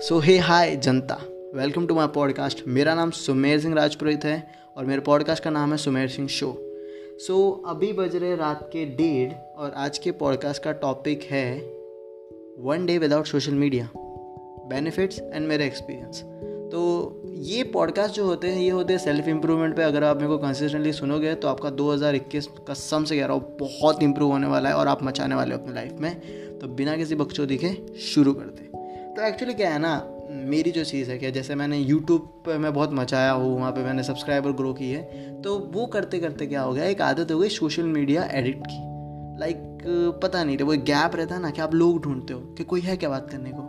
So hey hi Janata. Welcome to my podcast मेरा नाम सुमेर सिंह राजपुरोहित है और मेरे पॉडकास्ट का नाम है Sumer Singh show so so, अभी बज रहे रात के डेढ़ और आज के पॉडकास्ट का टॉपिक है one day without social media benefits and मेरे एक्सपीरियंस तो ये पॉडकास्ट जो होते हैं ये होते हैं सेल्फ इम्प्रूवमेंट पे. अगर आप मेरे को कंसिस्टेंटली सुनोगे तो आपका 2021 का सम से कह रहा हूँ बहुत इंप्रूव होने वाला है और आप मचाने वाले हो अपनी लाइफ में. तो बिना किसी बकचोदी दिखे शुरू करते तो एक्चुअली क्या है ना, मेरी जो चीज़ है क्या, जैसे मैंने यूट्यूब पर मैं बहुत मचाया हूँ, वहाँ पे मैंने सब्सक्राइबर ग्रो की है तो वो करते करते क्या हो गया, एक आदत हो गई सोशल मीडिया एडिट की। लाइक पता नहीं, वो गैप रहता है ना कि आप लोग ढूंढते हो कि कोई है क्या बात करने को।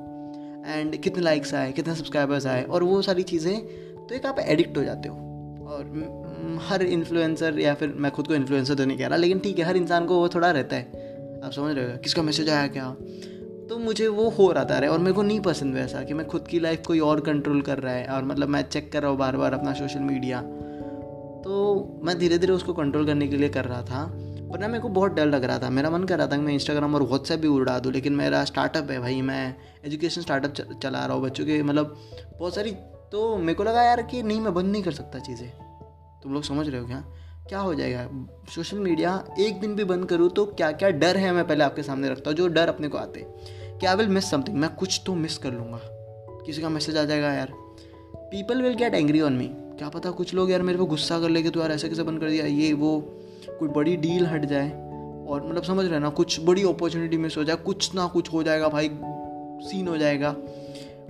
एंड कितने लाइक्स आए, कितने सब्सक्राइबर्स आए, और वो सारी चीज़ें तो एक आप एडिक्ट हो जाते हो। और हर इन्फ्लुएंसर या फिर मैं खुद को इन्फ्लुएंसर तो नहीं कह रहा, लेकिन ठीक है, हर इंसान को वो थोड़ा रहता है। आप समझ रहे हो, किसका मैसेज आया क्या? तो मुझे वो हो रहा था और मेरे को नहीं पसंद वैसा कि मैं खुद की लाइफ कोई और कंट्रोल कर रहा है, और मतलब मैं चेक कर रहा हूँ बार बार अपना सोशल मीडिया तो मैं धीरे धीरे उसको कंट्रोल करने के लिए कर रहा था, पर ना मेरे को बहुत डर लग रहा था। मेरा मन कर रहा था कि मैं इंस्टाग्राम और व्हाट्सएप भी उड़ा दूँ, लेकिन मेरा स्टार्टअप है भाई, मैं एजुकेशन स्टार्टअप चला रहा हूँ बच्चों के मतलब बहुत सारी तो मेरे को लगा यार कि नहीं, मैं बंद नहीं कर सकता चीज़ें। तुम लोग समझ रहे हो क्या? क्या हो जाएगा? सोशल मीडिया एक दिन भी बंद करूँ तो क्या क्या डर है मैं पहले आपके सामने रखता हूँ, जो डर अपने को आते। कि आई विल मिस समथिंग मैं कुछ तो मिस कर लूँगा। किसी का मैसेज आ जाएगा, यार। People will get angry on me क्या पता कुछ लोग, यार, मेरे को गुस्सा कर ले कि तू, यार, ऐसे कैसे बंद कर दिया? ये, वो, कोई बड़ी डील हट जाए। और मतलब समझ रहे ना, कुछ बड़ी अपॉर्चुनिटी मिस हो जाए। कुछ ना कुछ हो जाएगा, भाई। सीन हो जाएगा।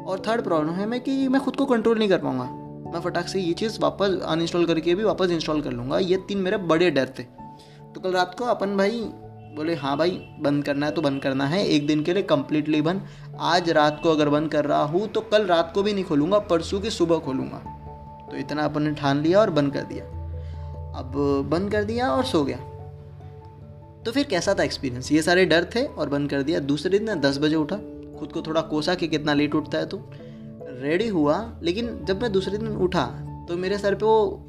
और थर्ड प्रॉब्लम है मैं कि मैं खुद को कंट्रोल नहीं कर पाऊँगा। मैं फटाक से ये चीज़ वापस अनइंस्टॉल करके भी वापस इंस्टॉल कर लूँगा। ये तीन मेरे बड़े डर थे। तो कल रात को अपन भाई बोले हाँ भाई, बंद करना है तो बंद करना है, एक दिन के लिए कम्प्लीटली बंद। आज रात को अगर बंद कर रहा हूँ तो कल रात को भी नहीं खोलूँगा, परसों की सुबह खोलूँगा। तो इतना अपन ने ठान लिया और बंद कर दिया। अब बंद कर दिया और सो गया। तो फिर कैसा था एक्सपीरियंस ये सारे डर थे और बंद कर दिया। दूसरे दिन दस बजे उठा। खुद को थोड़ा कोसा कि कितना लेट उठता है तो। रेडी हुआ, लेकिन जब मैं दूसरे दिन उठा तो मेरे सर पे वो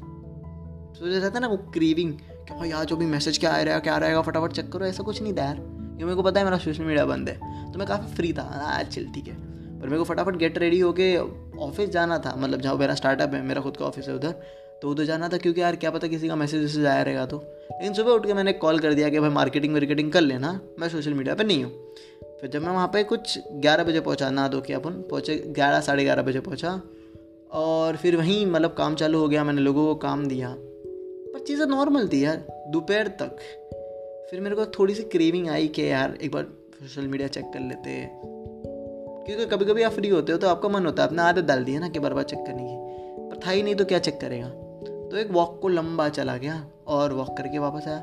सोचा रहता ना, वो क्रीविंग कि भाई, आज जो भी मैसेज क्या आ रहा है, क्या रहेगा फटाफट चेक करो, ऐसा कुछ नहीं था यार। क्योंकि मेरे को पता है, मेरा सोशल मीडिया बंद है तो मैं काफ़ी फ्री था। आज चल ठीक है। पर मेरे को फटाफट गेट रेडी होके ऑफ़िस जाना था। मतलब जहाँ मेरा स्टार्टअप है, मेरा खुद का ऑफ़िस है उधर तो उधर जाना था, क्योंकि यार, क्या पता किसी का मैसेज वैसेज आया रहेगा तो। लेकिन सुबह उठ के मैंने कॉल कर दिया कि भाई मार्केटिंग मार्केटिंग कर लेना, मैं सोशल मीडिया पर नहीं हूँ। फिर जब मैं वहाँ पे कुछ ग्यारह बजे पहुँचा ना दो कि अपन, पहुँचे, ग्यारह, साढ़े ग्यारह बजे पहुँचा, और फिर वहीं मतलब काम चालू हो गया, मैंने लोगों को काम दिया। पर चीज़ें नॉर्मल थी यार, दोपहर तक। फिर मेरे को थोड़ी सी क्रेविंग आई कि यार एक बार सोशल मीडिया चेक कर लेते हैं। क्योंकि कभी कभी आप फ्री होते हो तो आपका मन होता है अपना आदत डाल दी है ना कि बार बार चेक करने की। पर था ही नहीं तो क्या चेक करेगा? तो एक वॉक को लंबा चला गया और वॉक करके वापस आया।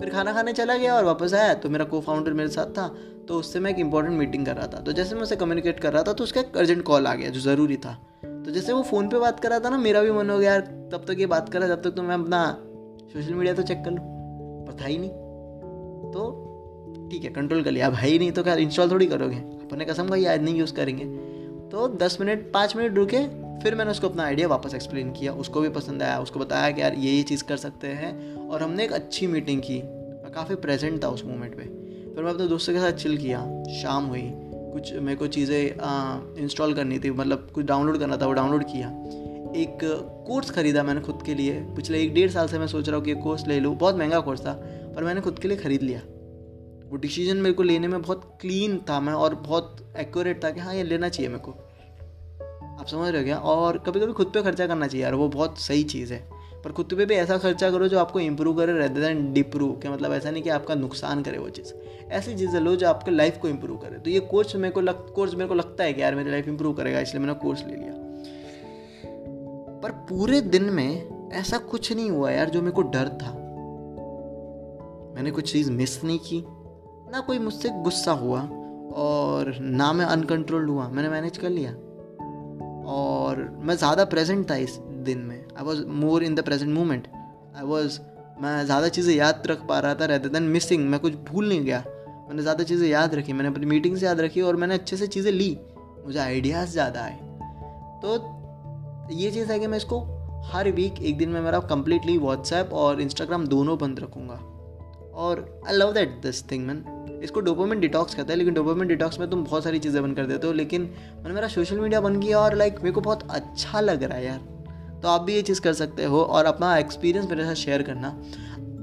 फिर खाना खाने चला गया और वापस आया तो मेरा को फाउंडर मेरे साथ था तो उससे मैं एक इंपॉर्टेंट मीटिंग कर रहा था। तो जैसे मैं उसे कम्युनिकेट कर रहा था तो उसका एक अर्जेंट कॉल आ गया जो ज़रूरी था। तो जैसे वो फ़ोन पे बात कर रहा था ना, मेरा भी मन हो गया, यार, तब तक ये बात करा जब तक तो मैं अपना सोशल मीडिया तो चेक कर लो, पर था ही नहीं। तो ठीक है कंट्रोल कर लिया। अब है ही नहीं तो क्या इंस्टॉल थोड़ी करोगे? अपने कसम का ये आज नहीं यूज़ करेंगे। तो दस मिनट, पाँच मिनट रुके, फिर मैंने उसको अपना आइडिया वापस एक्सप्लेन किया। उसको भी पसंद आया, उसको बताया कि यार ये ये चीज़ कर सकते हैं। और हमने एक अच्छी मीटिंग की काफ़ी प्रेजेंट था उस मोमेंट पे। फिर मैं अपने दोस्तों के साथ चिल किया। शाम हुई, कुछ मेरे को चीज़ें इंस्टॉल करनी थी। मतलब कुछ डाउनलोड करना था, वो डाउनलोड किया। एक कोर्स ख़रीदा मैंने खुद के लिए। पिछले एक डेढ़ साल से मैं सोच रहा हूँ कि कोर्स ले लूँ। बहुत महँगा कोर्स था, पर मैंने खुद के लिए ख़रीद लिया। वो डिसीज़न मेरे को लेने में बहुत क्लीन था मैं और बहुत एक्यूरेट था कि हाँ ये लेना चाहिए मेरे को। आप समझ रहे हो क्या? और कभी कभी खुद पे खर्चा करना चाहिए यार, वो बहुत सही चीज़ है। पर खुद पे भी ऐसा खर्चा करो जो आपको इम्प्रूव करे रेदर दैन डिप्रूव के मतलब ऐसा नहीं कि आपका नुकसान करे वो चीज़। ऐसी चीज़ें लो जो आपके लाइफ को इम्प्रूव करे। तो ये कोर्स मेरे को लग कोर्स मेरे को लगता है कि यार मेरी लाइफ इंप्रूव करेगा, इसलिए मैंने कोर्स ले लिया। पर पूरे दिन में ऐसा कुछ नहीं हुआ यार जो मेरे को डर था। मैंने कुछ चीज़ मिस नहीं की, ना कोई मुझसे गुस्सा हुआ और ना मैं अनकंट्रोल्ड हुआ। मैंने मैनेज कर लिया। और मैं ज़्यादा प्रेजेंट था इस दिन में। I was more in the present moment I was मैं ज़्यादा चीज़ें याद रख पा रहा था रहते देन मिसिंग मैं कुछ भूल नहीं गया। मैंने ज़्यादा चीज़ें याद रखी। मैंने अपनी मीटिंग से याद रखी और मैंने अच्छे से चीज़ें ली। मुझे आइडियाज़ ज़्यादा आए। तो ये चीज़ है कि मैं इसको हर वीक एक दिन में मेरा कम्प्लीटली व्हाट्सएप और इंस्टाग्राम दोनों बंद रखूँगा। और I love that this thing man इसको डोपामिन डिटॉक्स कहते हैं लेकिन डोपामिन डिटॉक्स में तुम बहुत सारी चीज़ें बंद कर देते हो लेकिन मैंने मेरा सोशल मीडिया बन गया और लाइक मेरे को बहुत अच्छा लग रहा है यार। तो आप भी ये चीज़ कर सकते हो और अपना एक्सपीरियंस मेरे साथ शेयर करना।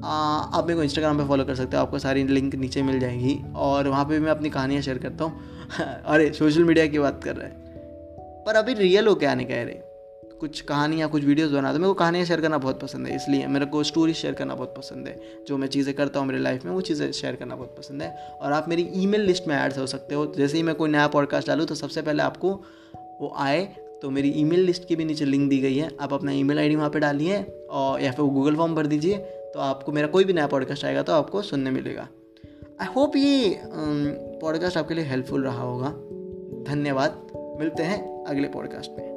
आ, आप मेरे को इंस्टाग्राम पे फॉलो कर सकते हो आपको सारी लिंक नीचे मिल जाएगी और वहाँ पे भी मैं अपनी कहानियाँ शेयर करता हूँ। अरे सोशल मीडिया की बात कर रहे हैं। पर अभी रियल हो क्या नहीं कह रहे कुछ कहानियाँ, कुछ वीडियोस बनाते मेरे को कहानियाँ शेयर करना बहुत पसंद है, इसलिए मेरे को स्टोरी शेयर करना बहुत पसंद है। जो मैं चीज़ें करता हूँ मेरी लाइफ में, वो चीज़ें शेयर करना बहुत पसंद है। और आप मेरी ईमेल लिस्ट में ऐड हो सकते हो। जैसे ही मैं कोई नया पॉडकास्ट डालूँ तो सबसे पहले आपको वो आए तो मेरी ईमेल लिस्ट की भी नीचे लिंक दी गई है। आप अपना ईमेल आईडी वहाँ पे डालिए, और या फिर गूगल फॉर्म भर दीजिए तो आपको मेरा कोई भी नया पॉडकास्ट आएगा तो आपको सुनने मिलेगा। आई होप ये पॉडकास्ट आपके लिए हेल्पफुल रहा होगा। धन्यवाद। मिलते हैं अगले पॉडकास्ट में।